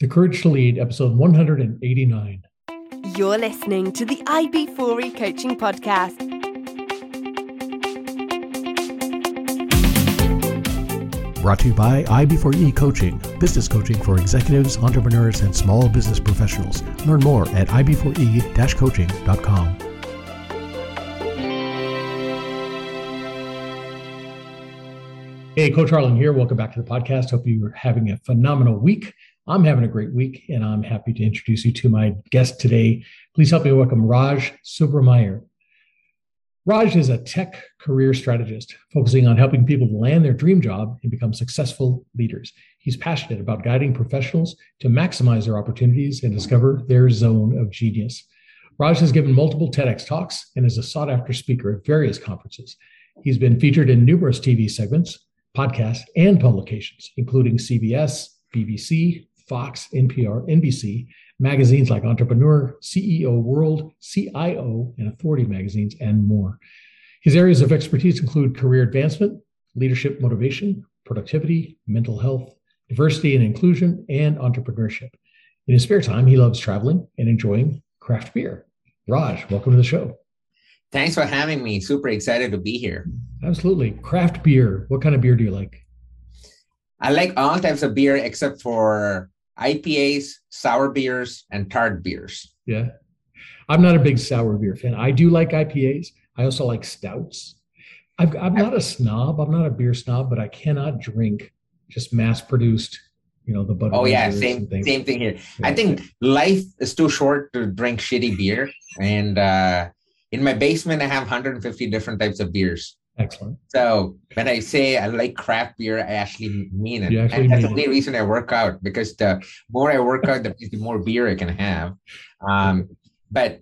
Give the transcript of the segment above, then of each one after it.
The Courage to Lead, episode 189. You're listening to the IB4E Coaching Podcast. Brought to you by IB4E Coaching, business coaching for executives, entrepreneurs, and small business professionals. Learn more at ib4e coaching.com. Hey, Coach Harlan here. Welcome back to the podcast. Hope you are having a phenomenal week. I'm having a great week, and I'm happy to introduce you to my guest today. Please help me welcome Raj Subrameyer. Raj is a tech career strategist focusing on helping people land their dream job and become successful leaders. He's passionate about guiding professionals to maximize their opportunities and discover their zone of genius. Raj has given multiple TEDx talks and is a sought after speaker at various conferences. He's been featured in numerous TV segments, podcasts, and publications, including CBS, BBC, Fox, NPR, NBC, magazines like Entrepreneur, CEO World, CIO, and Authority magazines, and more. His areas of expertise include career advancement, leadership motivation, productivity, mental health, diversity and inclusion, and entrepreneurship. In his spare time, he loves traveling and enjoying craft beer. Raj, welcome to the show. Thanks for having me. Super excited to be here. Absolutely. Craft beer. What kind of beer do you like? I like all types of beer except for IPAs, sour beers, and tart beers. Yeah. I'm not a big sour beer fan. I do like IPAs. I also like stouts. i am not a snob. I'm not a beer snob, but I cannot drink just mass produced, you know, the butter. Oh yeah, same same thing here. Yeah. I think life is too short to drink shitty beer. And uh, in my basement, I have 150 different types of beers. Excellent. So when I say I like craft beer, I actually mean it. Actually and that's the only reason I work out because the more I work out, the more beer I can have. Um, but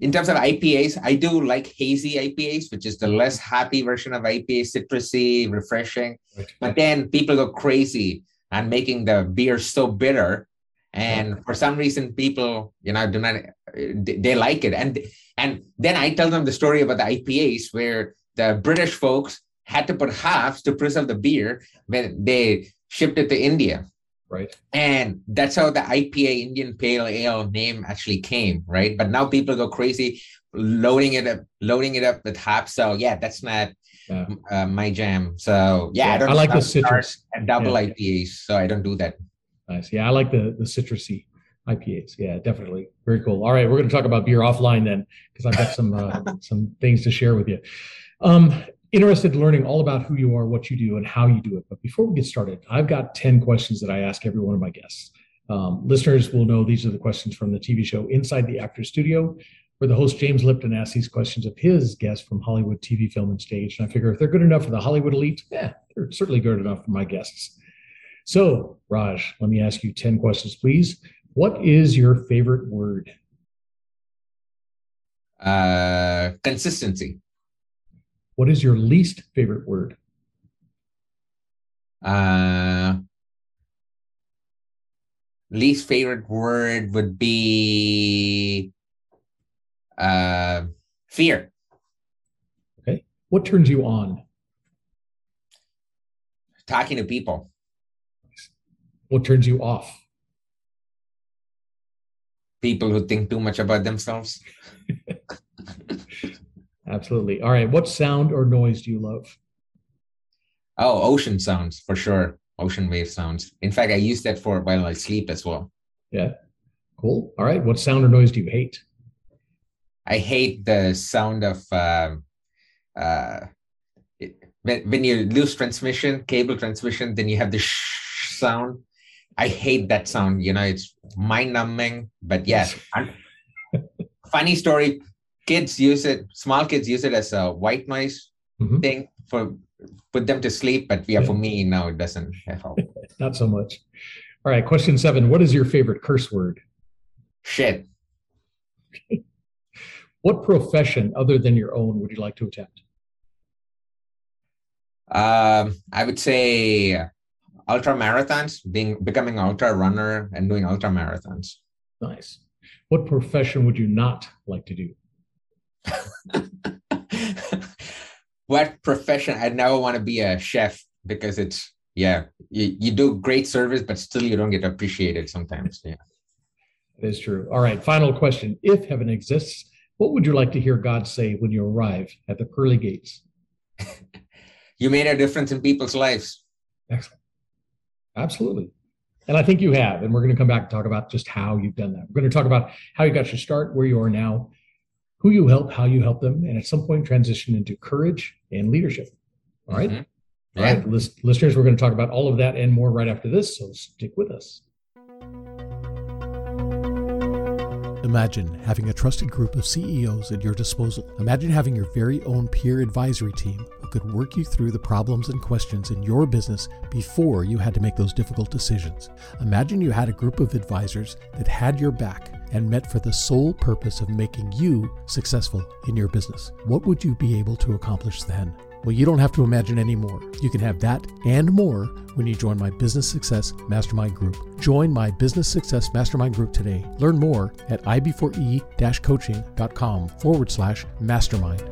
in terms of IPAs, I do like hazy IPAs, which is the less hoppy version of IPA, citrusy, refreshing. But then people go crazy and making the beer so bitter. And for some reason, people, you know, do not, they like it. And, and then I tell them the story about the IPAs where the British folks had to put hops to preserve the beer when they shipped it to India. Right. And that's how the IPA Indian Pale Ale name actually came, right? But now people go crazy loading it up, loading it up with hops. So yeah, that's not yeah. Uh, my jam. So yeah, yeah I don't. I like the citrus and double yeah. IPAs, so I don't do that. Nice. Yeah, I like the the citrusy IPAs. Yeah, definitely. Very cool. All right, we're going to talk about beer offline then, because I've got some uh, some things to share with you. Um, interested in learning all about who you are, what you do, and how you do it. But before we get started, I've got 10 questions that I ask every one of my guests. Um, listeners will know these are the questions from the TV show Inside the Actor Studio, where the host James Lipton asks these questions of his guests from Hollywood TV, film, and stage. And I figure if they're good enough for the Hollywood elite, yeah, they're certainly good enough for my guests. So, Raj, let me ask you 10 questions, please. What is your favorite word? Uh, consistency. What is your least favorite word? Uh, least favorite word would be uh, fear. Okay. What turns you on? Talking to people. What turns you off? People who think too much about themselves. Absolutely. All right. What sound or noise do you love? Oh, ocean sounds for sure. Ocean wave sounds. In fact, I use that for while I sleep as well. Yeah. Cool. All right. What sound or noise do you hate? I hate the sound of uh, uh, it, when, when you lose transmission, cable transmission, then you have the shh sound. I hate that sound. You know, it's mind numbing. But yes, funny story kids use it small kids use it as a white noise mm-hmm. thing for put them to sleep but yeah, yeah. for me now it doesn't help. Not so much. All right question seven. What is your favorite curse word? Shit. What profession other than your own would you like to attempt um i would say ultra marathons being becoming ultra runner and doing ultra marathons. Nice. What profession would you not like to do what profession? I never want to be a chef because it's yeah, you, you do great service, but still you don't get appreciated sometimes. Yeah. That is true. All right. Final question. If heaven exists, what would you like to hear God say when you arrive at the pearly gates? you made a difference in people's lives. Excellent. Absolutely. And I think you have. And we're going to come back and talk about just how you've done that. We're going to talk about how you got your start, where you are now, who you help, how you help them, and at some point transition into courage and leadership. All right. Mm-hmm. Yeah. All right, list, listeners, we're going to talk about all of that and more right after this. So stick with us. Imagine having a trusted group of CEOs at your disposal. Imagine having your very own peer advisory team who could work you through the problems and questions in your business before you had to make those difficult decisions. Imagine you had a group of advisors that had your back and met for the sole purpose of making you successful in your business. What would you be able to accomplish then? Well, you don't have to imagine anymore. You can have that and more when you join my Business Success Mastermind Group. Join my Business Success Mastermind Group today. Learn more at ib4e coaching.com forward slash mastermind.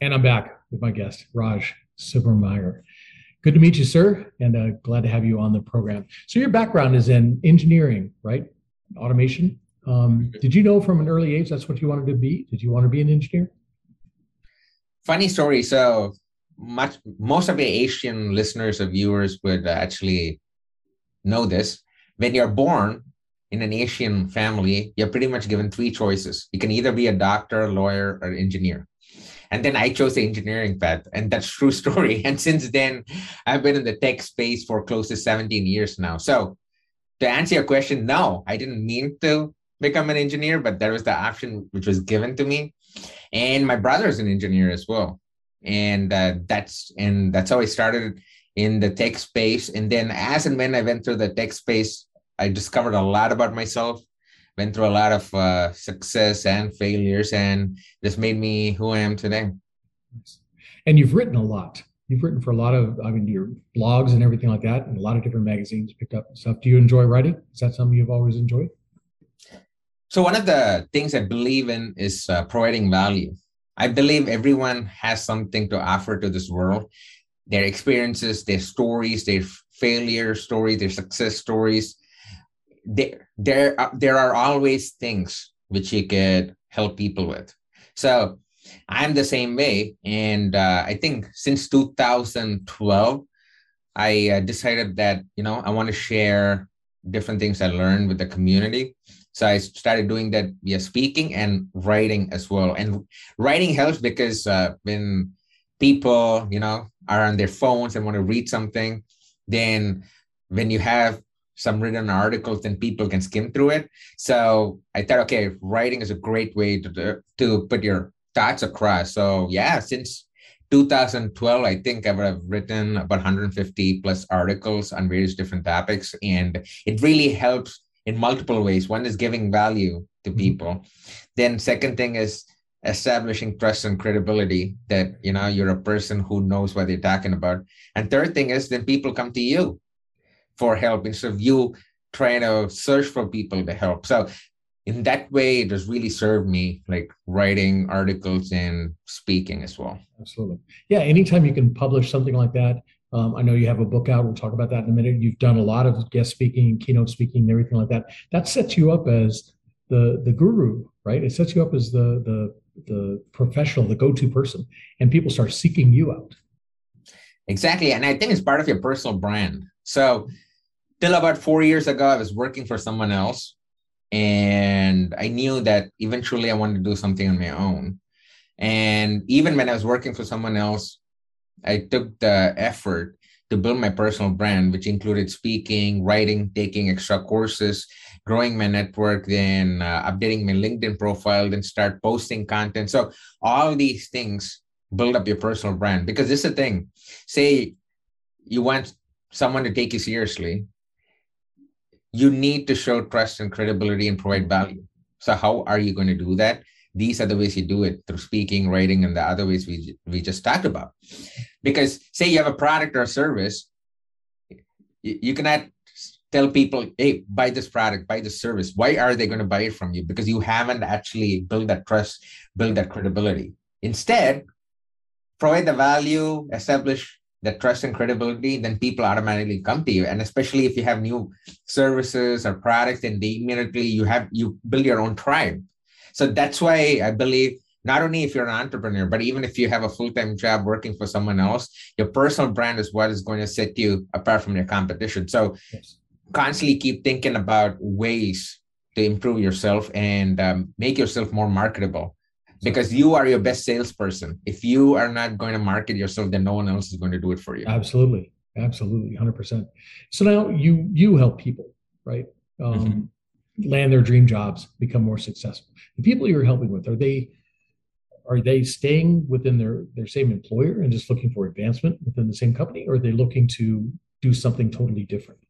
And I'm back with my guest, Raj Subrameyer. Good to meet you, sir, and uh, glad to have you on the program. So, your background is in engineering, right? Automation. Um, did you know from an early age that's what you wanted to be? Did you want to be an engineer? funny story. So much most of the Asian listeners or viewers would actually know this. When you're born in an Asian family, you're pretty much given three choices. You can either be a doctor, a lawyer, or engineer. And then I chose the engineering path, and that's true story. And since then, I've been in the tech space for close to 17 years now. So to answer your question, no, I didn't mean to become an engineer, but that was the option which was given to me and my brother is an engineer as well and uh, that's and that's how i started in the tech space and then as and when i went through the tech space i discovered a lot about myself went through a lot of uh, success and failures and this made me who i am today and you've written a lot you've written for a lot of i mean your blogs and everything like that and a lot of different magazines picked up stuff do you enjoy writing is that something you've always enjoyed so one of the things I believe in is uh, providing value. I believe everyone has something to offer to this world. Their experiences, their stories, their failure stories, their success stories. There, there, are, there are always things which you could help people with. So I'm the same way, and uh, I think since 2012, I uh, decided that you know I want to share different things I learned with the community. So I started doing that via speaking and writing as well. And writing helps because uh, when people, you know, are on their phones and want to read something, then when you have some written articles, then people can skim through it. So I thought, okay, writing is a great way to to put your thoughts across. So yeah, since 2012, I think I've written about 150 plus articles on various different topics, and it really helps in multiple ways. One is giving value to mm-hmm. people. Mm-hmm. Then second thing is establishing trust and credibility that you know you're a person who knows what they're talking about. And third thing is then people come to you for help instead of you trying to search for people to help. So in that way, it has really served me like writing articles and speaking as well. Absolutely. Yeah. Anytime you can publish something like that, um, I know you have a book out. We'll talk about that in a minute. You've done a lot of guest speaking, keynote speaking, and everything like that. That sets you up as the the guru, right? It sets you up as the the the professional, the go-to person, and people start seeking you out. Exactly, and I think it's part of your personal brand. So, till about four years ago, I was working for someone else, and I knew that eventually I wanted to do something on my own. And even when I was working for someone else, I took the effort to build my personal brand, which included speaking, writing, taking extra courses, growing my network, then uh, updating my LinkedIn profile, then start posting content. So all these things build up your personal brand because this is the thing. Say you want someone to take you seriously, you need to show trust and credibility and provide value. So how are you going to do that? these are the ways you do it through speaking writing and the other ways we, we just talked about because say you have a product or a service you, cannot tell people hey buy this product buy this service why are they going to buy it from you because you haven't actually built that trust build that credibility instead provide the value establish that trust and credibility, then people automatically come to you. And especially if you have new services or products, then they immediately you have you build your own tribe. So that's why I believe not only if you're an entrepreneur, but even if you have a full-time job working for someone else, your personal brand is what is going to set you apart from your competition. So yes. constantly keep thinking about ways to improve yourself and um, make yourself more marketable because you are your best salesperson. If you are not going to market yourself, then no one else is going to do it for you. Absolutely, absolutely, hundred percent. So now you you help people, right? Um, mm-hmm. Land their dream jobs, become more successful. The people you're helping with are they are they staying within their their same employer and just looking for advancement within the same company, or are they looking to do something totally different?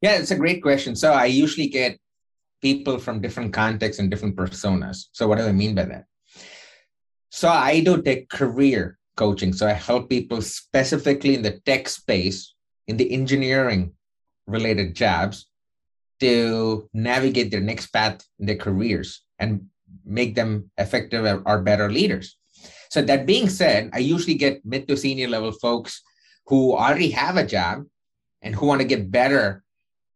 Yeah, it's a great question. So I usually get people from different contexts and different personas. So, what do I mean by that? So, I do take career coaching. So, I help people specifically in the tech space, in the engineering related jobs to navigate their next path in their careers and make them effective or better leaders. So, that being said, I usually get mid to senior level folks who already have a job and who want to get better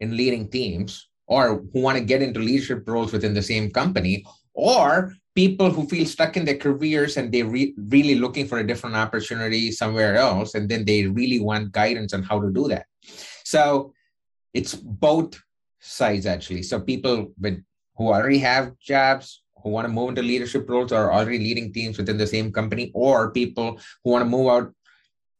in leading teams or who want to get into leadership roles within the same company, or people who feel stuck in their careers and they're re- really looking for a different opportunity somewhere else, and then they really want guidance on how to do that. So it's both sides actually. So people with who already have jobs, who want to move into leadership roles, or already leading teams within the same company, or people who want to move out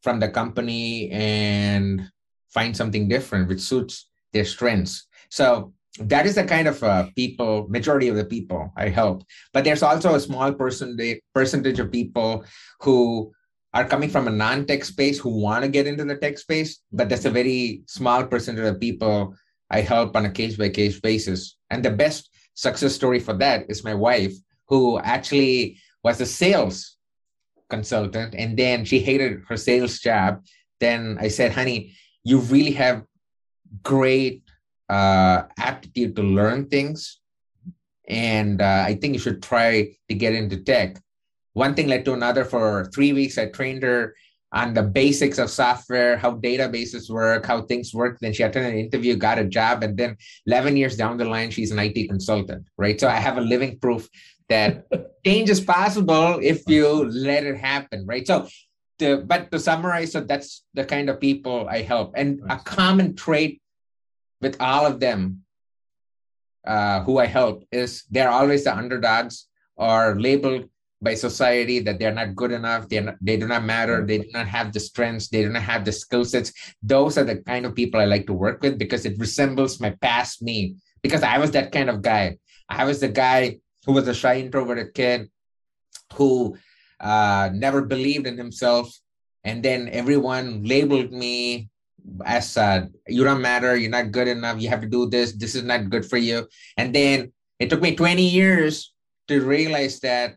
from the company and find something different which suits their strengths. So that is the kind of uh, people majority of the people i help. But there's also a small percentage percentage of people who are coming from a non-tech space who want to get into the tech space but that's a very small percentage of people i help on a case by case basis. And the best success story for that is my wife who actually was a sales consultant and then she hated her sales job. Then i said honey you really have great uh, aptitude to learn things. And uh, I think you should try to get into tech. One thing led to another. For three weeks, I trained her on the basics of software, how databases work, how things work. Then she attended an interview, got a job, and then 11 years down the line, she's an IT consultant, right? So I have a living proof that change is possible if you let it happen, right? So, to, but to summarize, so that's the kind of people I help. And a common trait with all of them uh, who I help is they're always the underdogs or labeled by society that they're not good enough, they they do not matter, they do not have the strengths, they do not have the skill sets. Those are the kind of people I like to work with because it resembles my past me. Because I was that kind of guy. I was the guy who was a shy, introverted kid who uh, never believed in himself. And then everyone labeled me as uh, you don't matter, you're not good enough, you have to do this, this is not good for you. And then it took me 20 years to realize that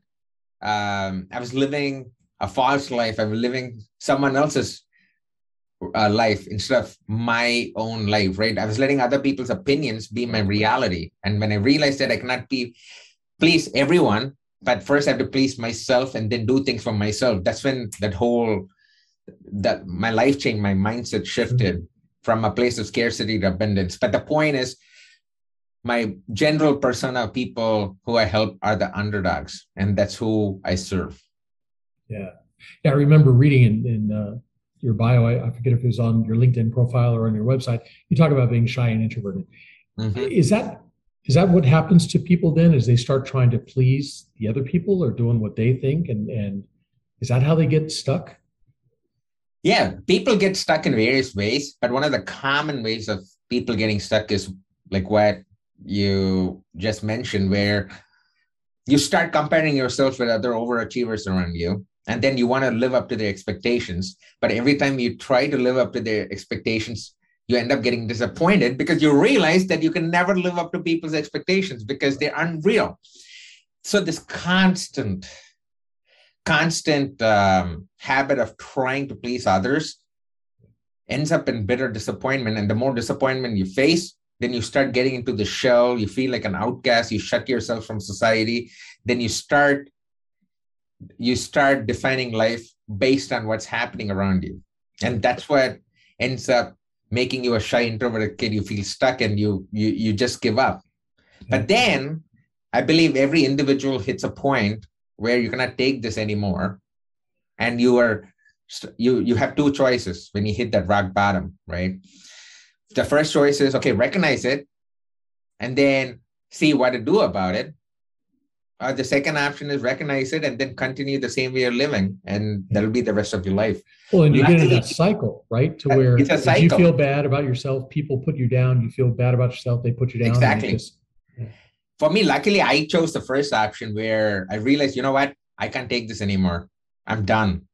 um, I was living a false life. I was living someone else's uh, life instead of my own life, right? I was letting other people's opinions be my reality. And when I realized that I cannot be please everyone, but first I have to please myself and then do things for myself. That's when that whole that my life changed, my mindset shifted mm-hmm. from a place of scarcity to abundance. But the point is, my general persona of people who I help are the underdogs, and that's who I serve. Yeah, yeah. I remember reading in, in uh, your bio. I, I, forget if it was on your LinkedIn profile or on your website. You talk about being shy and introverted. Mm-hmm. Is that is that what happens to people then? As they start trying to please the other people or doing what they think, and and is that how they get stuck? Yeah, people get stuck in various ways, but one of the common ways of people getting stuck is like what you just mentioned, where you start comparing yourself with other overachievers around you, and then you want to live up to their expectations. But every time you try to live up to their expectations, you end up getting disappointed because you realize that you can never live up to people's expectations because they're unreal. So, this constant constant um, habit of trying to please others ends up in bitter disappointment. And the more disappointment you face, then you start getting into the shell. You feel like an outcast. You shut yourself from society. Then you start you start defining life based on what's happening around you. And that's what ends up making you a shy introverted kid. You feel stuck and you you you just give up. But then I believe every individual hits a point where you cannot take this anymore. And you are you you have two choices when you hit that rock bottom, right? The first choice is okay, recognize it and then see what to do about it. Uh, the second option is recognize it and then continue the same way you're living, and that'll be the rest of your life. Well, and you get into that cycle, right? To where it's a cycle. you feel bad about yourself, people put you down. You feel bad about yourself, they put you down. Exactly. Just. For me, luckily, I chose the first option where I realized, you know what, I can't take this anymore. I'm done.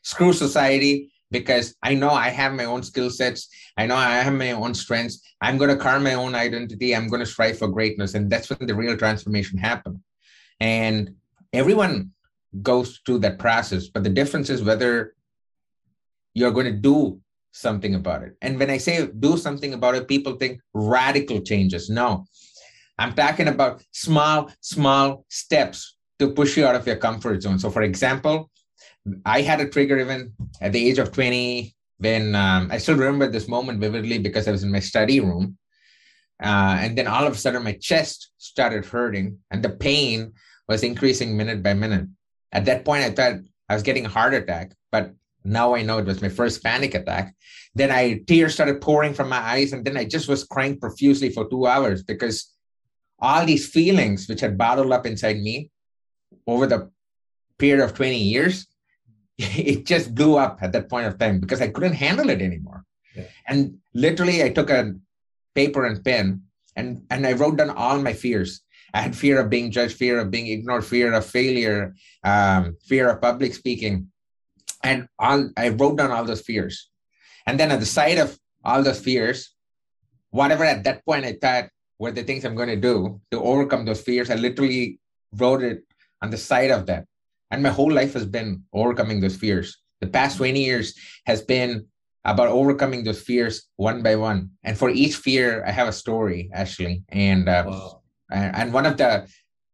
Screw society because I know I have my own skill sets. I know I have my own strengths. I'm going to carve my own identity. I'm going to strive for greatness. And that's when the real transformation happened. And everyone goes through that process. But the difference is whether you're going to do something about it. And when I say do something about it, people think radical changes. No, I'm talking about small, small steps to push you out of your comfort zone. So, for example, I had a trigger even at the age of 20 when um, I still remember this moment vividly because I was in my study room. Uh, and then all of a sudden, my chest started hurting and the pain was increasing minute by minute. At that point, I thought I was getting a heart attack, but now I know it was my first panic attack. Then I tears started pouring from my eyes, and then I just was crying profusely for two hours because all these feelings which had bottled up inside me over the period of 20 years it just blew up at that point of time because I couldn't handle it anymore. Yeah. And literally, I took a paper and pen and and I wrote down all my fears. I had fear of being judged, fear of being ignored, fear of failure, um, fear of public speaking, and all, I wrote down all those fears. And then at the side of all those fears, whatever at that point I thought were the things I'm going to do to overcome those fears, I literally wrote it on the side of that. And my whole life has been overcoming those fears. The past 20 years has been about overcoming those fears one by one. And for each fear, I have a story actually. And uh, wow. and one of the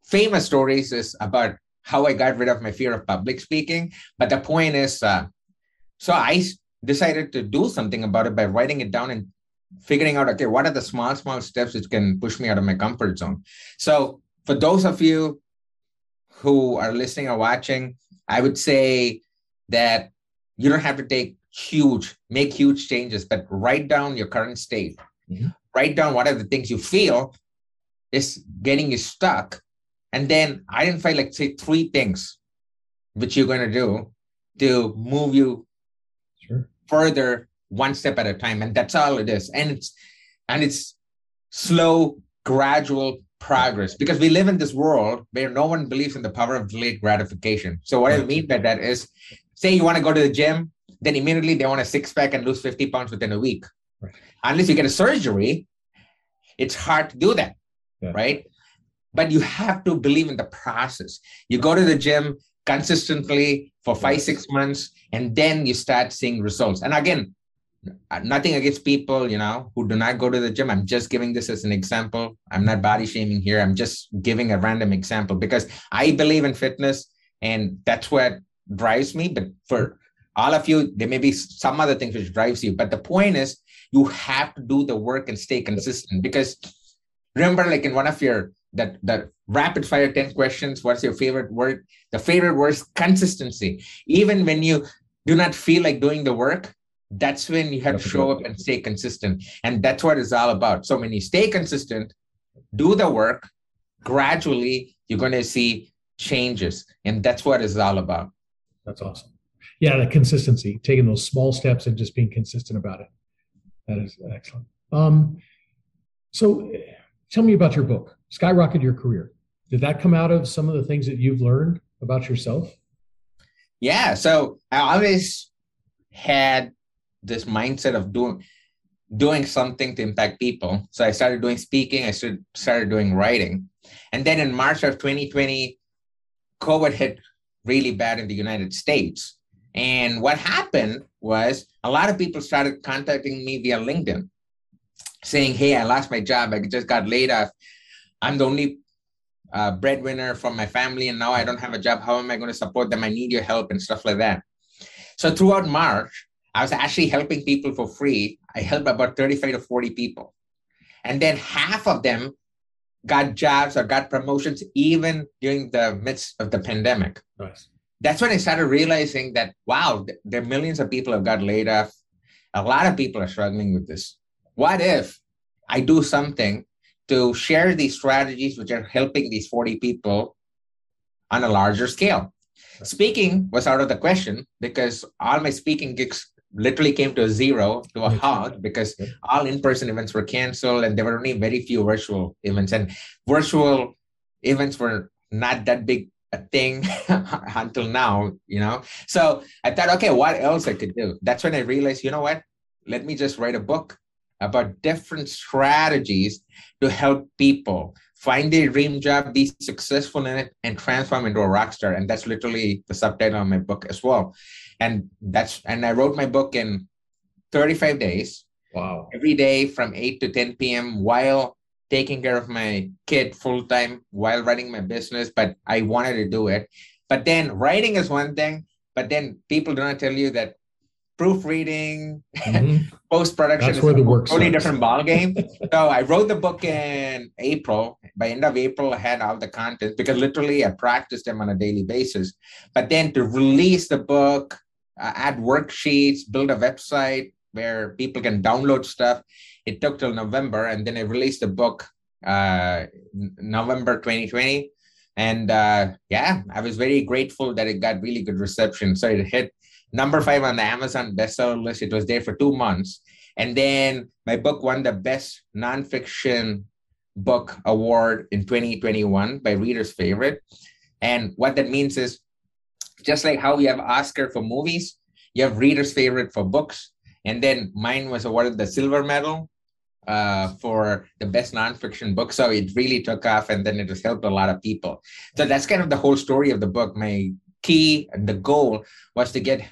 famous stories is about how I got rid of my fear of public speaking. But the point is, uh, so I decided to do something about it by writing it down and figuring out, okay, what are the small, small steps which can push me out of my comfort zone? So for those of you who are listening or watching, I would say that you don't have to take huge, make huge changes, but write down your current state. Mm-hmm. Write down what are the things you feel is getting you stuck. And then identify, like, say, three things which you're going to do to move you sure. further one step at a time. And that's all it is. And it's, and it's slow, gradual progress because we live in this world where no one believes in the power of delayed gratification. So what I mean by that is, say you want to go to the gym, then immediately they want a six pack and lose 50 pounds within a week. Right. Unless you get a surgery, it's hard to do that, yeah. right? But you have to believe in the process. You go to the gym consistently for five, six months, and then you start seeing results. And again, Uh, nothing against people you know who do not go to the gym. I'm just giving this as an example. I'm not body shaming here. I'm just giving a random example because i believe in fitness and that's what drives me. But for all of you there may be some other things which drives you. But the point is you have to do the work and stay consistent because remember like in one of your that the rapid fire 10 questions what's your favorite word? The favorite word is consistency. Even when you do not feel like doing the work that's when you have to show up and stay consistent. And that's what it's all about. So when you stay consistent, do the work, gradually you're going to see changes. And that's what it's all about. That's awesome. Yeah, the consistency, taking those small steps and just being consistent about it. That is excellent. Um, so tell me about your book, Skyrocket Your Career. Did that come out of some of the things that you've learned about yourself? Yeah. So I always had this mindset of doing doing something to impact people. So I started doing speaking, I started, started doing writing. And then in March of 2020, COVID hit really bad in the United States. And what happened was a lot of people started contacting me via LinkedIn saying, Hey, I lost my job. I just got laid off. I'm the only uh, breadwinner from my family, and now I don't have a job. How am I going to support them? I need your help and stuff like that. So throughout March, I was actually helping people for free. I helped about 35 to 40 people. And then half of them got jobs or got promotions even during the midst of the pandemic. Nice. That's when I started realizing that, wow, there are millions of people have got laid off. A lot of people are struggling with this. What if I do something to share these strategies which are helping these 40 people on a larger scale? Speaking was out of the question because all my speaking gigs literally came to a zero to a halt because all in-person events were canceled and there were only very few virtual events. And virtual events were not that big a thing until now you know? So i thought okay what else i could do? That's when i realized you know what? Let me just write a book about different strategies to help people find their dream job, be successful in it, and transform into a rock star. And that's literally the subtitle of my book as well. And that's and I wrote my book in 35 days. Wow. Every day from 8 to 10 p.m. while taking care of my kid full time while running my business, but I wanted to do it. But then writing is one thing, but then people do not tell you that proofreading, mm-hmm. post production is where the work totally different ball game. so I wrote the book in April. By end of April, I had all the content because literally I practiced them on a daily basis. But then to release the book, uh, add worksheets, build a website where people can download stuff, it took till November, and then I released the book uh, November 2020. And uh, yeah, I was very grateful that it got really good reception. So it hit number five on the Amazon bestseller list. It was there for two months. And then my book won the best nonfiction book award in 2021 by Reader's Favorite. And what that means is just like how we have Oscar for movies, you have Reader's Favorite for books. And then mine was awarded the silver medal uh, for the best nonfiction book. So it really took off and then it has helped a lot of people. So that's kind of the whole story of the book. My key and the goal was to get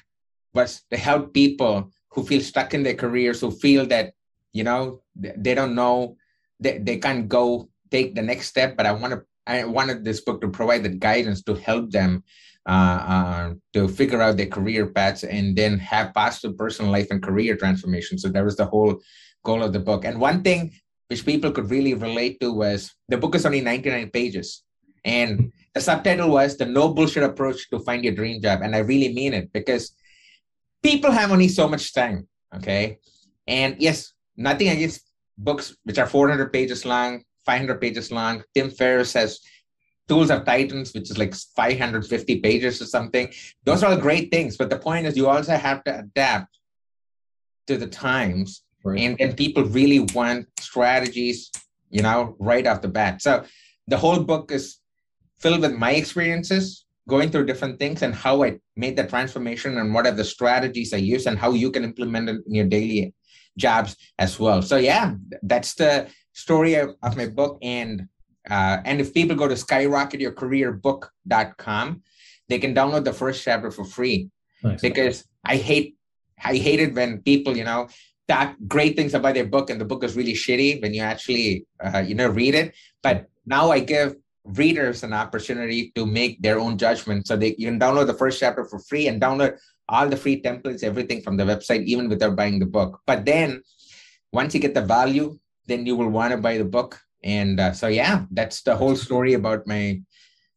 was to help people who feel stuck in their careers, who feel that, you know, they don't know, they, they can't go take the next step. But I want to, I wanted this book to provide the guidance to help them uh, uh, to figure out their career paths and then have positive personal life and career transformation. So that was the whole goal of the book. And one thing which people could really relate to was the book is only 99 pages. And the subtitle was The No Bullshit Approach to Find Your Dream Job. And I really mean it because people have only so much time. Okay. And yes, nothing against books which are 400 pages long, 500 pages long. Tim Ferriss has Tools of Titans, which is like 550 pages or something. Those are all great things. But the point is, you also have to adapt to the times. Right. And then people really want strategies, you know, right off the bat. So the whole book is filled with my experiences going through different things and how I made the transformation and what are the strategies I use and how you can implement it in your daily jobs as well. So yeah, that's the story of, of my book. And uh, and if people go to skyrocketyourcareerbook.com, they can download the first chapter for free. Nice. Because I hate I hate it when people, you know, talk great things about their book and the book is really shitty when you actually uh, you know read it. But now I give readers an opportunity to make their own judgment. So they you can download the first chapter for free and download all the free templates, everything from the website, even without buying the book. But then once you get the value, then you will want to buy the book. And uh, so yeah, that's the whole story about my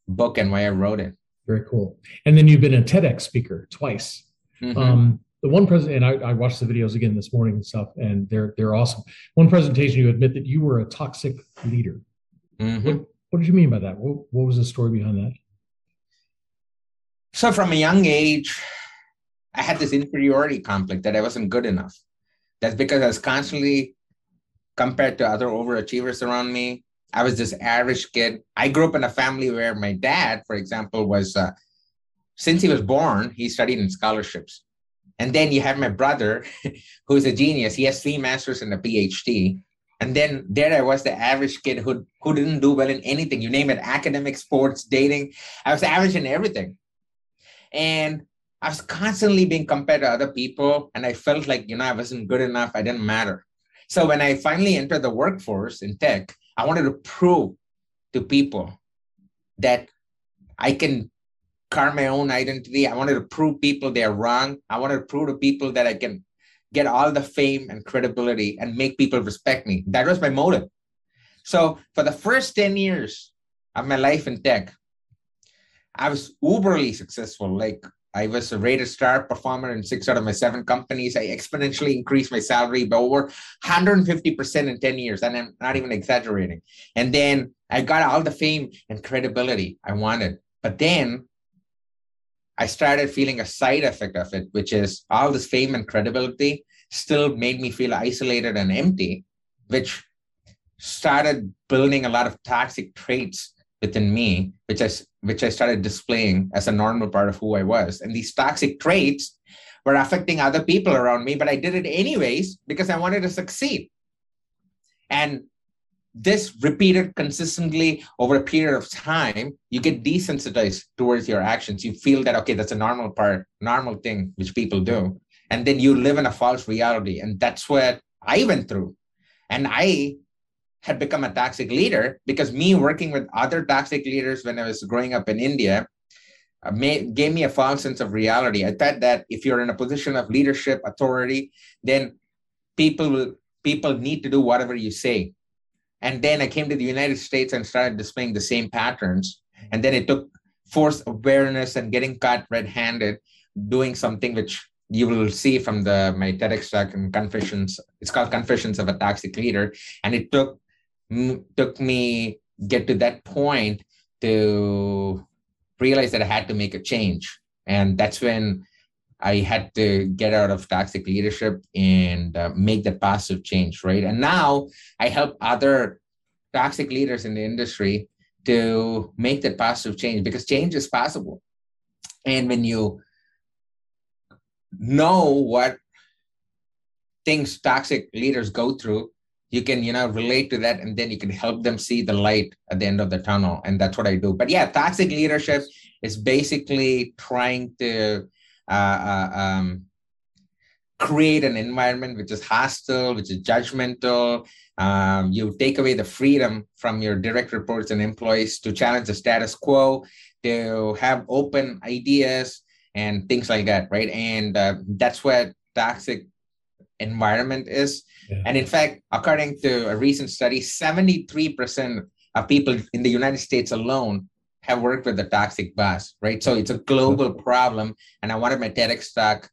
book and why I wrote it. Very cool. And then you've been a TEDx speaker twice. Mm-hmm. Um, the one present, and I, I, watched the videos again this morning and stuff, and they're they're awesome. One presentation, you admit that you were a toxic leader. Mm-hmm. What, what did you mean by that? What, what was the story behind that? So, from a young age, I had this inferiority complex that I wasn't good enough. That's because I was constantly compared to other overachievers around me. I was this average kid. I grew up in a family where my dad, for example, was, uh, since he was born, he studied in scholarships. And then you have my brother, who's a genius. He has three masters and a PhD. And then there I was, the average kid who who didn't do well in anything. You name it, academic, sports, dating. I was average in everything. And I was constantly being compared to other people. And I felt like, you know, I wasn't good enough. I didn't matter. So when I finally entered the workforce in tech, I wanted to prove to people that I can carve my own identity. I wanted to prove people they're wrong. I wanted to prove to people that I can get all the fame and credibility and make people respect me. That was my motive. So for the first 10 years of my life in tech, I was uberly successful. Like I was a rated star performer in six out of my seven companies. I exponentially increased my salary by over 150% in 10 years. And I'm not even exaggerating. And then I got all the fame and credibility I wanted. But then I started feeling a side effect of it, which is all this fame and credibility still made me feel isolated and empty, which started building a lot of toxic traits within me, which I which I started displaying as a normal part of who I was. And these toxic traits were affecting other people around me, but I did it anyways because I wanted to succeed. And this repeated consistently over a period of time, you get desensitized towards your actions. You feel that, okay, that's a normal part, normal thing which people do. And then you live in a false reality. And that's what I went through. And I had become a toxic leader because me working with other toxic leaders when I was growing up in India uh, gave me a false sense of reality. I thought that if you're in a position of leadership authority, then people will people need to do whatever you say. And then I came to the United States and started displaying the same patterns. And then it took force awareness and getting caught red-handed doing something which you will see from the my TEDx talk and confessions. It's called Confessions of a Toxic Leader, and it took took me get to that point to realize that I had to make a change. And that's when I had to get out of toxic leadership and uh, make that positive change, right? And now I help other toxic leaders in the industry to make that positive change because change is possible. And when you know what things toxic leaders go through, you can you know relate to that and then you can help them see the light at the end of the tunnel and that's what i do but yeah toxic leadership is basically trying to um, create an environment which is hostile which is judgmental um, you take away the freedom from your direct reports and employees to challenge the status quo to have open ideas and things like that right and uh, that's what toxic environment is. Yeah. And in fact, according to a recent study, 73% of people in the United States alone have worked with the toxic boss, right? So it's a global problem. And I wanted my TEDx talk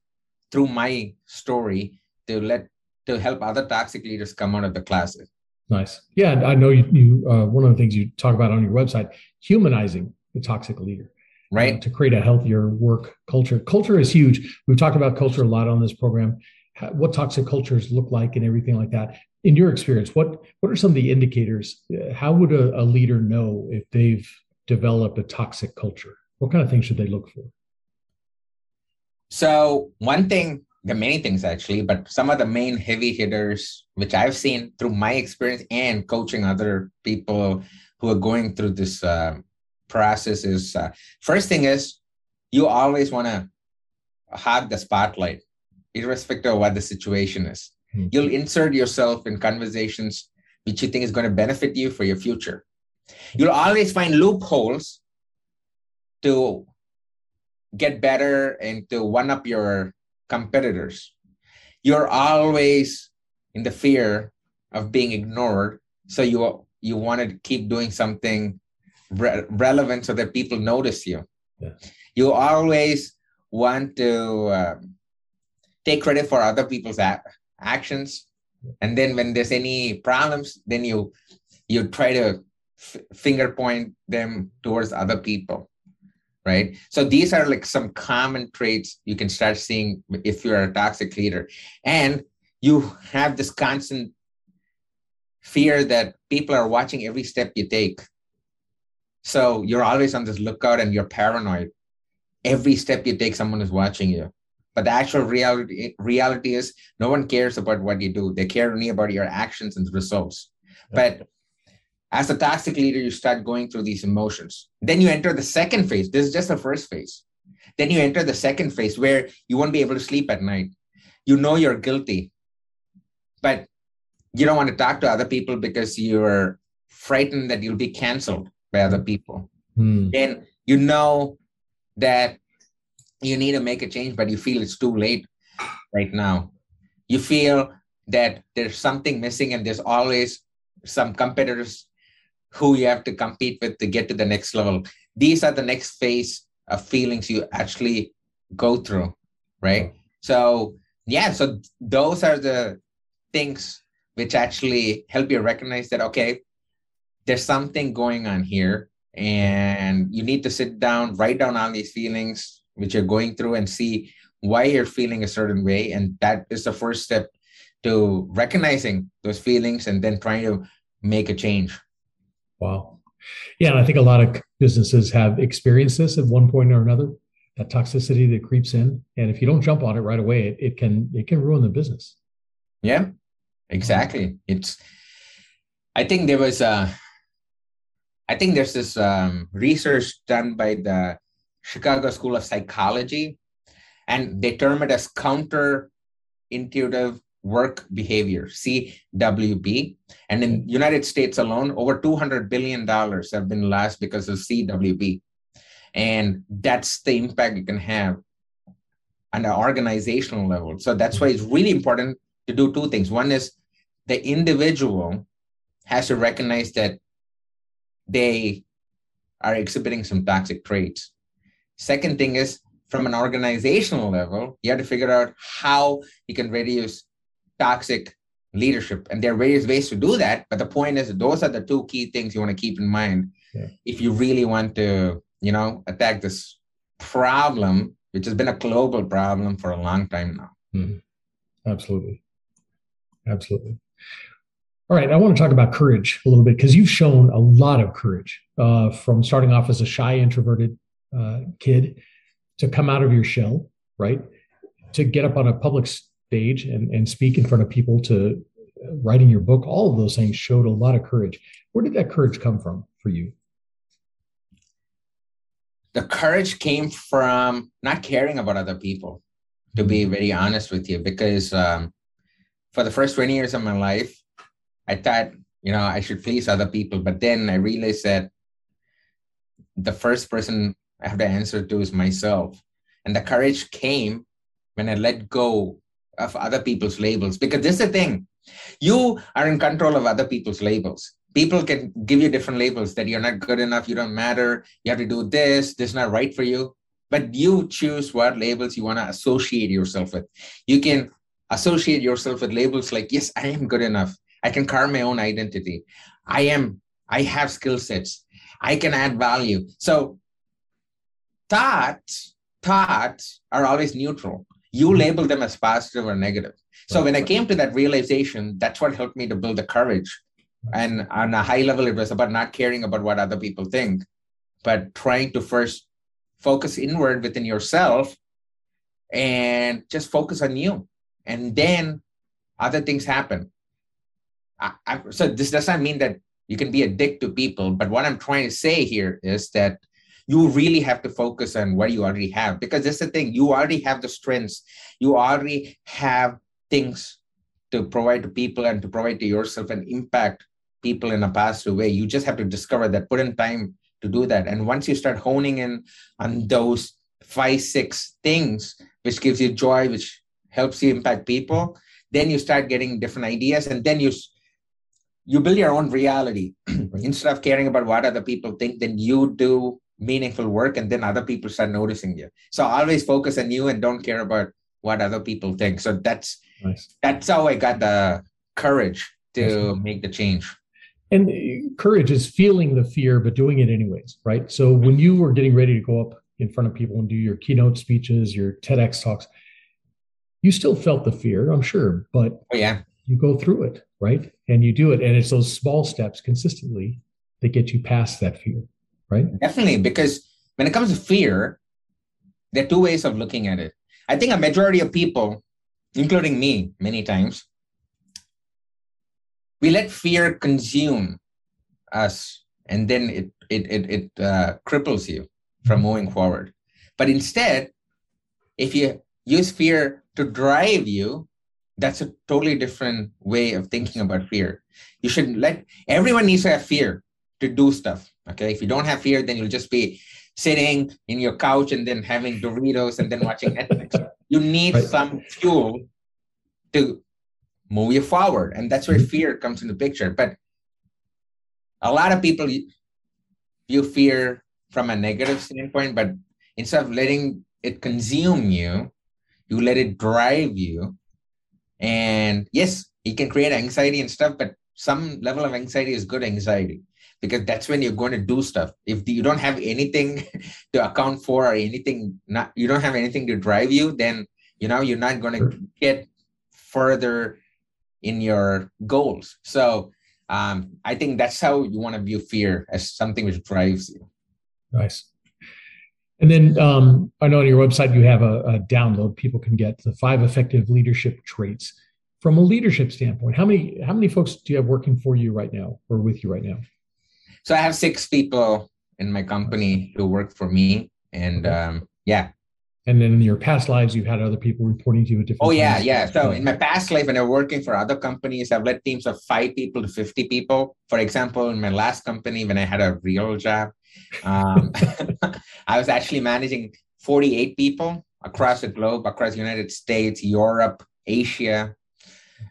through my story to let to help other toxic leaders come out of the closet. Nice. Yeah, I know you. you uh, one of the things you talk about on your website, humanizing the toxic leader, right? Uh, to create a healthier work culture. Culture is huge. We've talked about culture a lot on this program, what toxic cultures look like and everything like that. In your experience, what what are some of the indicators? Uh, how would a, a leader know if they've developed a toxic culture? What kind of things should they look for? So one thing, the many things actually, but some of the main heavy hitters, which I've seen through my experience and coaching other people who are going through this uh, process, is uh, first thing is you always want to have the spotlight irrespective of what the situation is. Mm-hmm. You'll insert yourself in conversations which you think is going to benefit you for your future. You'll always find loopholes to get better and to one up your competitors. You're always in the fear of being ignored. So you you want to keep doing something re- relevant so that people notice you. Yeah. You always want to uh, take credit for other people's a- actions and then when there's any problems then you you try to f- finger point them towards other people right? So these are like some common traits you can start seeing if you're a toxic leader. And you have this constant fear that people are watching every step you take. So you're always on this lookout and you're paranoid every step you take someone is watching you. But the actual reality reality is no one cares about what you do. They care only about your actions and results. But as a toxic leader, you start going through these emotions. Then you enter the second phase. This is just the first phase. Then you enter the second phase where you won't be able to sleep at night. You know you're guilty, but you don't want to talk to other people because you're frightened that you'll be canceled by other people. Hmm. Then you know that you need to make a change, but you feel it's too late right now. You feel that there's something missing and there's always some competitors who you have to compete with to get to the next level. These are the next phase of feelings you actually go through, right? So, yeah, so those are the things which actually help you recognize that, okay, there's something going on here. And you need to sit down, write down all these feelings which you're going through and see why you're feeling a certain way. And that is the first step to recognizing those feelings and then trying to make a change. Wow. Yeah. And I think a lot of businesses have experienced this at one point or another, that toxicity that creeps in. And if you don't jump on it right away, it, it can it can ruin the business. Yeah, exactly. It's I think there was a I think there's this um, research done by the Chicago School of Psychology, and they term it as counter intuitive work behavior cwb and in united states alone over 200 billion dollars have been lost because of cwb and that's the impact you can have on an organizational level. So that's why it's mm-hmm. really important to do two things. One is the individual has to recognize that they are exhibiting some toxic traits. Second thing is from an organizational level you have to figure out how you can reduce toxic leadership. And there are various ways to do that. But the point is, those are the two key things you want to keep in mind yeah. if you really want to, you know, attack this problem, which has been a global problem for a long time now. Mm-hmm. Absolutely. Absolutely. All right, I want to talk about courage a little bit because you've shown a lot of courage uh, from starting off as a shy, introverted uh, kid to come out of your shell, right? To get up on a public stage and, and speak in front of people to writing your book, all of those things showed a lot of courage. Where did that courage come from for you? The courage came from not caring about other people, to be mm-hmm. very honest with you, because um, for the first 20 years of my life, I thought, you know, I should please other people. But then I realized that the first person I have to answer to is myself. And the courage came when I let go of other people's labels. Because this is the thing. You are in control of other people's labels. People can give you different labels that you're not good enough you don't matter you have to do this this is not right for you. But you choose what labels you want to associate yourself with. You can associate yourself with labels like yes i am good enough. I can carve my own identity. I am i have skill sets. I can add value. So thoughts thoughts are always neutral you label them as positive or negative. So when I came to that realization, that's what helped me to build the courage. And on a high level, it was about not caring about what other people think, but trying to first focus inward within yourself and just focus on you. And then other things happen. I, I, so this does not mean that you can be a dick to people, but what I'm trying to say here is that you really have to focus on what you already have. Because that's the thing you already have the strengths. You already have things to provide to people and to provide to yourself and impact people in a positive way. You just have to discover that put in time to do that. And once you start honing in on those five six things which gives you joy which helps you impact people then you start getting different ideas and then you you build your own reality. Instead of caring about what other people think then you do meaningful work and then other people start noticing you. So always focus on you and don't care about what other people think. So that's nice. that's how i got the courage to make the change. And uh, courage is feeling the fear but doing it anyways right? So when you were getting ready to go up in front of people and do your keynote speeches your tedx talks you still felt the fear i'm sure but oh, yeah. you go through it right? And you do it and it's those small steps consistently that get you past that fear right? Definitely, because when it comes to fear, there are two ways of looking at it. I think a majority of people, including me many times, we let fear consume us and then it it it, it uh, cripples you from moving forward. But instead, if you use fear to drive you, that's a totally different way of thinking about fear. You should let everyone needs to have fear to do stuff. Okay. If you don't have fear, then you'll just be sitting in your couch and then having Doritos and then watching Netflix. You need right. some fuel to move you forward. And that's where mm-hmm. fear comes in the picture. But a lot of people view fear from a negative standpoint, but instead of letting it consume you, you let it drive you. And yes, it can create anxiety and stuff, but some level of anxiety is good anxiety because that's when you're going to do stuff. If you don't have anything to account for or anything, not you don't have anything to drive you, then you know you're not going to get further in your goals. So um, I think that's how you want to view fear as something which drives you. Nice. And then um, I know on your website you have a, a, download people can get the five effective leadership traits. From a leadership standpoint, how many how many folks do you have working for you right now or with you right now? So I have six people in my company who work for me, and um, yeah, and then in your past lives you've had other people reporting to you at different oh yeah yeah. So in my past life when i was working for other companies i've led teams of five people to 50 people. For example in my last company when i had a real job um, i was actually managing 48 people across the globe across the united states europe asia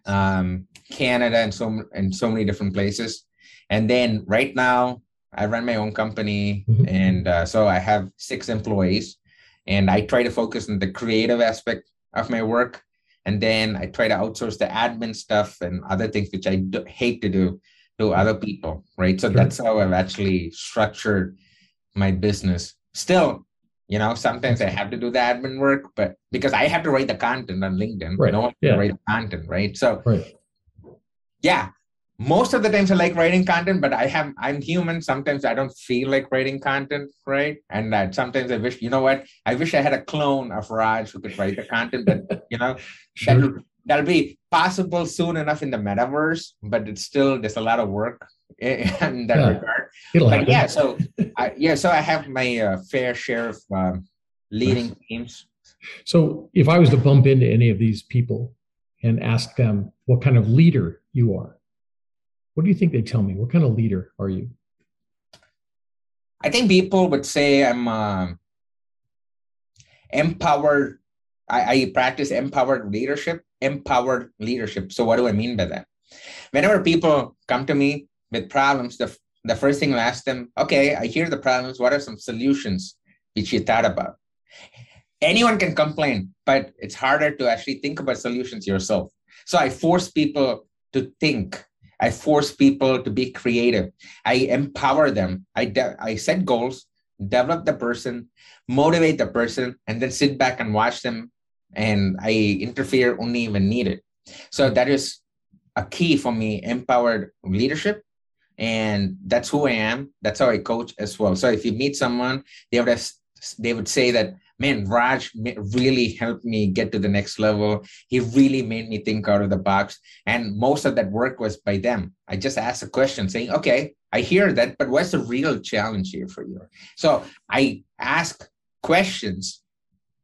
um, canada and so and so many different places and then right now i run my own company mm-hmm. and uh, so i have six employees and I try to focus on the creative aspect of my work. And then I try to outsource the admin stuff and other things which I do, hate to do to other people, right? So sure. that's how I've actually structured my business. Still, you know, sometimes I have to do the admin work, but because I have to write the content on LinkedIn, right. no one yeah. write the content, right? So, right. yeah, most of the times I like writing content, but I have I'm human. Sometimes I don't feel like writing content, right? And that sometimes I wish, you know what? I wish I had a clone of Raj who could write the content, but you know, sure. that'll, that'll be possible soon enough in the metaverse, but it's still there's a lot of work in that yeah. regard. It'll but happen. yeah, so I, yeah, so I have my uh, fair share of um, leading teams. So if I was to bump into any of these people and ask them what kind of leader you are, what do you think they tell me? What kind of leader are you? I think people would say I'm uh, empowered. I, I practice empowered leadership. Empowered leadership. So what do I mean by that? Whenever people come to me with problems, the the first thing I ask them, okay, I hear the problems. What are some solutions which you thought about? Anyone can complain, but it's harder to actually think about solutions yourself. So I force people to think I force people to be creative. I empower them. I, de- I set goals, develop the person, motivate the person, and then sit back and watch them. And I interfere only when needed. So that is a key for me empowered leadership. And that's who I am. That's how I coach as well. So if you meet someone, they would, have, they would say that man, Raj really helped me get to the next level. He really made me think out of the box. And most of that work was by them. I just asked a question saying, okay, I hear that, but what's the real challenge here for you? So I ask questions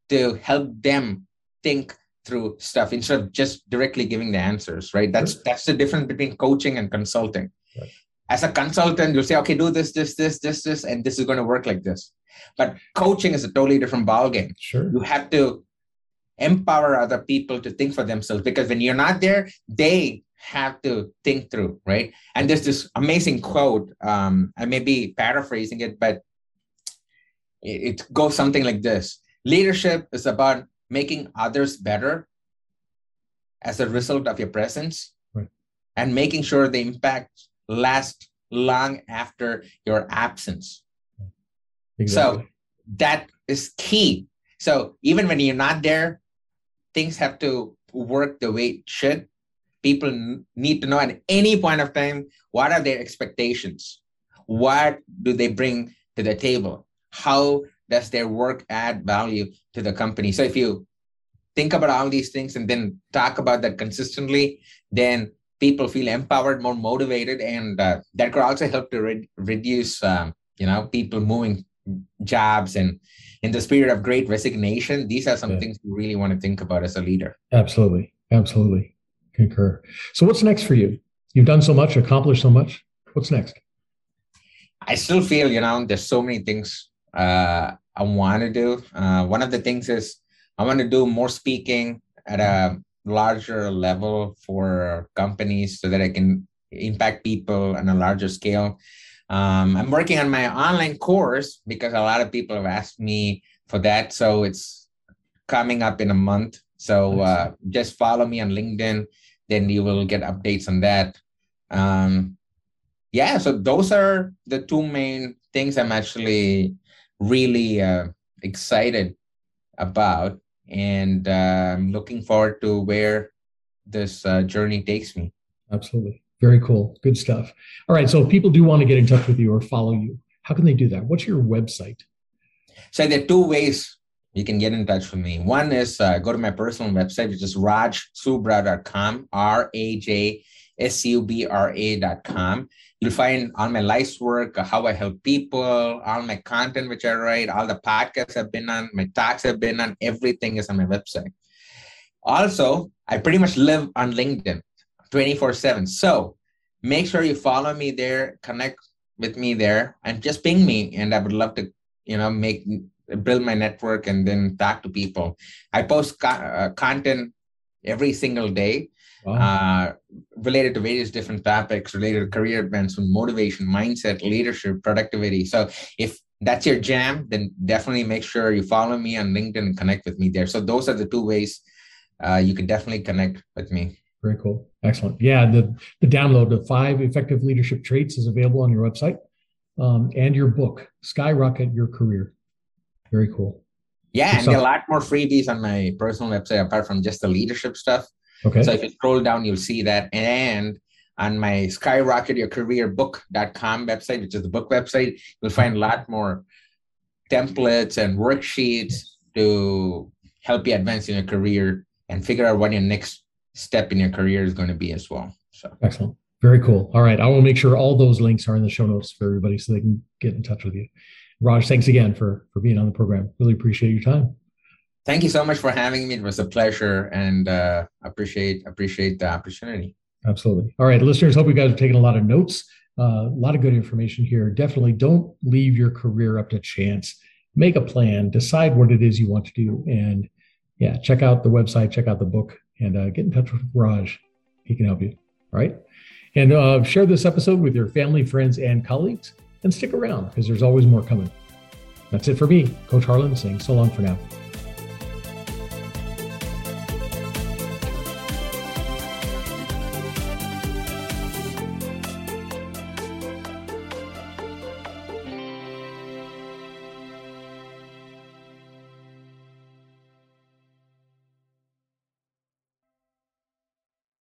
to help them think through stuff instead of just directly giving the answers, right? That's that's the difference between coaching and consulting. Right. As a consultant, you'll say, okay, do this, this, this, this, this, and this is going to work like this. But coaching is a totally different ballgame. Sure. You have to empower other people to think for themselves because when you're not there, they have to think through, right? And there's this amazing quote. Um, I may be paraphrasing it, but it, it goes something like this Leadership is about making others better as a result of your presence right. and making sure the impact lasts long after your absence. Exactly. So that is key. So even when you're not there, things have to work the way it should. People need to know at any point of time what are their expectations? What do they bring to the table? How does their work add value to the company? So if you think about all these things and then talk about that consistently, then people feel empowered, more motivated, and uh, that could also help to re- reduce, um, you know, people moving jobs and in the spirit of great resignation these are some yeah. things you really want to think about as a leader. Absolutely. Absolutely. Concur. So what's next for you? You've done so much accomplished so much. What's next? I still feel you know there's so many things uh, I want to do. Uh, one of the things is I want to do more speaking at a larger level for companies so that I can impact people on a larger scale. Um, I'm working on my online course because a lot of people have asked me for that. So it's coming up in a month. So uh, just follow me on LinkedIn, then you will get updates on that. Um, yeah, so those are the two main things I'm actually really uh, excited about, and uh, I'm looking forward to where this uh, journey takes me. Absolutely. Very cool. Good stuff. All right. So if people do want to get in touch with you or follow you, how can they do that? What's your website? So there are two ways you can get in touch with me. One is uh, go to my personal website, which is rajsubra.com, R A J S U B R A.com. You'll find all my life's work, how I help people, all my content which I write, all the podcasts I've been on, my talks I've been on, everything is on my website. Also, I pretty much live on LinkedIn 24 7. So make sure you follow me there, connect with me there, and just ping me. And I would love to, you know, make build my network and then talk to people. I post co- uh, content every single day wow. uh, related to various different topics related to career advancement, motivation, mindset, leadership, productivity. So if that's your jam, then definitely make sure you follow me on LinkedIn and connect with me there. So those are the two ways uh, you can definitely connect with me. Very cool. Excellent. Yeah, the, the download of five effective leadership traits is available on your website um, and your book, Skyrocket Your Career. Very cool. Yeah, and a lot more freebies on my personal website apart from just the leadership stuff. Okay. So if you scroll down, you'll see that. And on my skyrocketyourcareerbook.com website, which is the book website, you'll find a lot more templates and worksheets to help you advance in your career and figure out what your next step in your career is going to be as well. So excellent. Very cool. All right. I will make sure all those links are in the show notes for everybody so they can get in touch with you. Raj, thanks again for for being on the program. Really appreciate your time. Thank you so much for having me. It was a pleasure, and uh, appreciate appreciate the opportunity. Absolutely. All right, listeners. Hope you guys are taking a lot of notes. Uh, a lot of good information here. Definitely don't leave your career up to chance. Make a plan. Decide what it is you want to do, and yeah, check out the website. Check out the book, and uh, get in touch with Raj. He can help you. All right, and uh, share this episode with your family, friends, and colleagues and stick around because there's always more coming. That's it for me, Coach Harlan, saying so long for now.